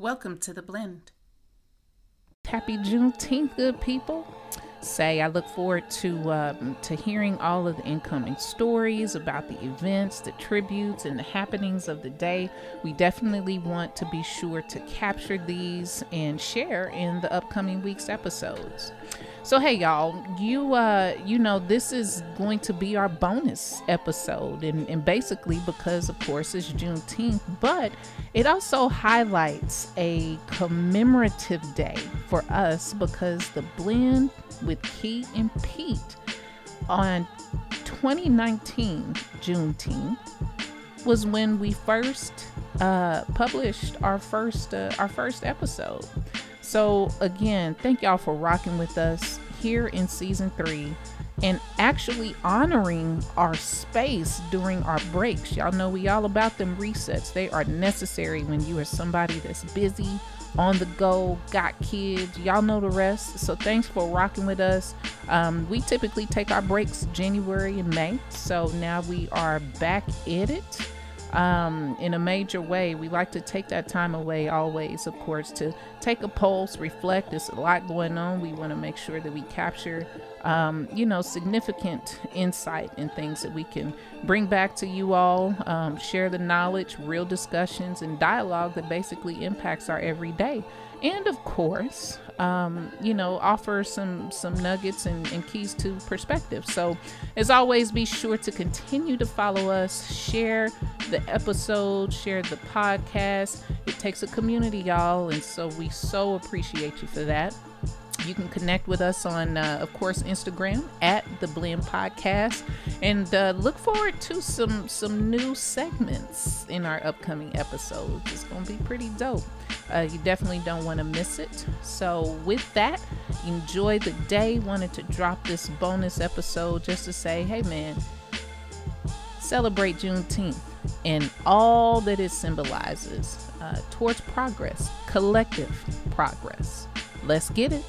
Welcome to the blend. Happy Juneteenth, good people. Say, I look forward to um, to hearing all of the incoming stories about the events, the tributes, and the happenings of the day. We definitely want to be sure to capture these and share in the upcoming week's episodes. So hey y'all, you uh you know this is going to be our bonus episode and, and basically because of course it's Juneteenth, but it also highlights a commemorative day for us because the blend with Key and Pete on 2019 Juneteenth was when we first uh, published our first uh, our first episode. So, again, thank y'all for rocking with us here in season three and actually honoring our space during our breaks. Y'all know we all about them resets. They are necessary when you are somebody that's busy, on the go, got kids. Y'all know the rest. So thanks for rocking with us. Um, we typically take our breaks January and May. So now we are back at it um, in a major way. We like to take that time away always, of course, to take a pulse, reflect. There's a lot going on. We want to make sure that we capture, um, you know, significant insight and things that we can bring back to you all, um, share the knowledge, real discussions, and dialogue that basically impacts our everyday. And of course, um, you know, offer some some nuggets and, and keys to perspective. So, as always, be sure to continue to follow us, share the episode, share the podcast. It takes a community, y'all, and so we so appreciate you for that. You can connect with us on, uh, of course, Instagram at the Blend Podcast, and uh, look forward to some some new segments in our upcoming episodes. It's gonna be pretty dope. Uh, you definitely don't want to miss it. So, with that, enjoy the day. Wanted to drop this bonus episode just to say, hey man, celebrate Juneteenth and all that it symbolizes uh, towards progress, collective progress. Let's get it.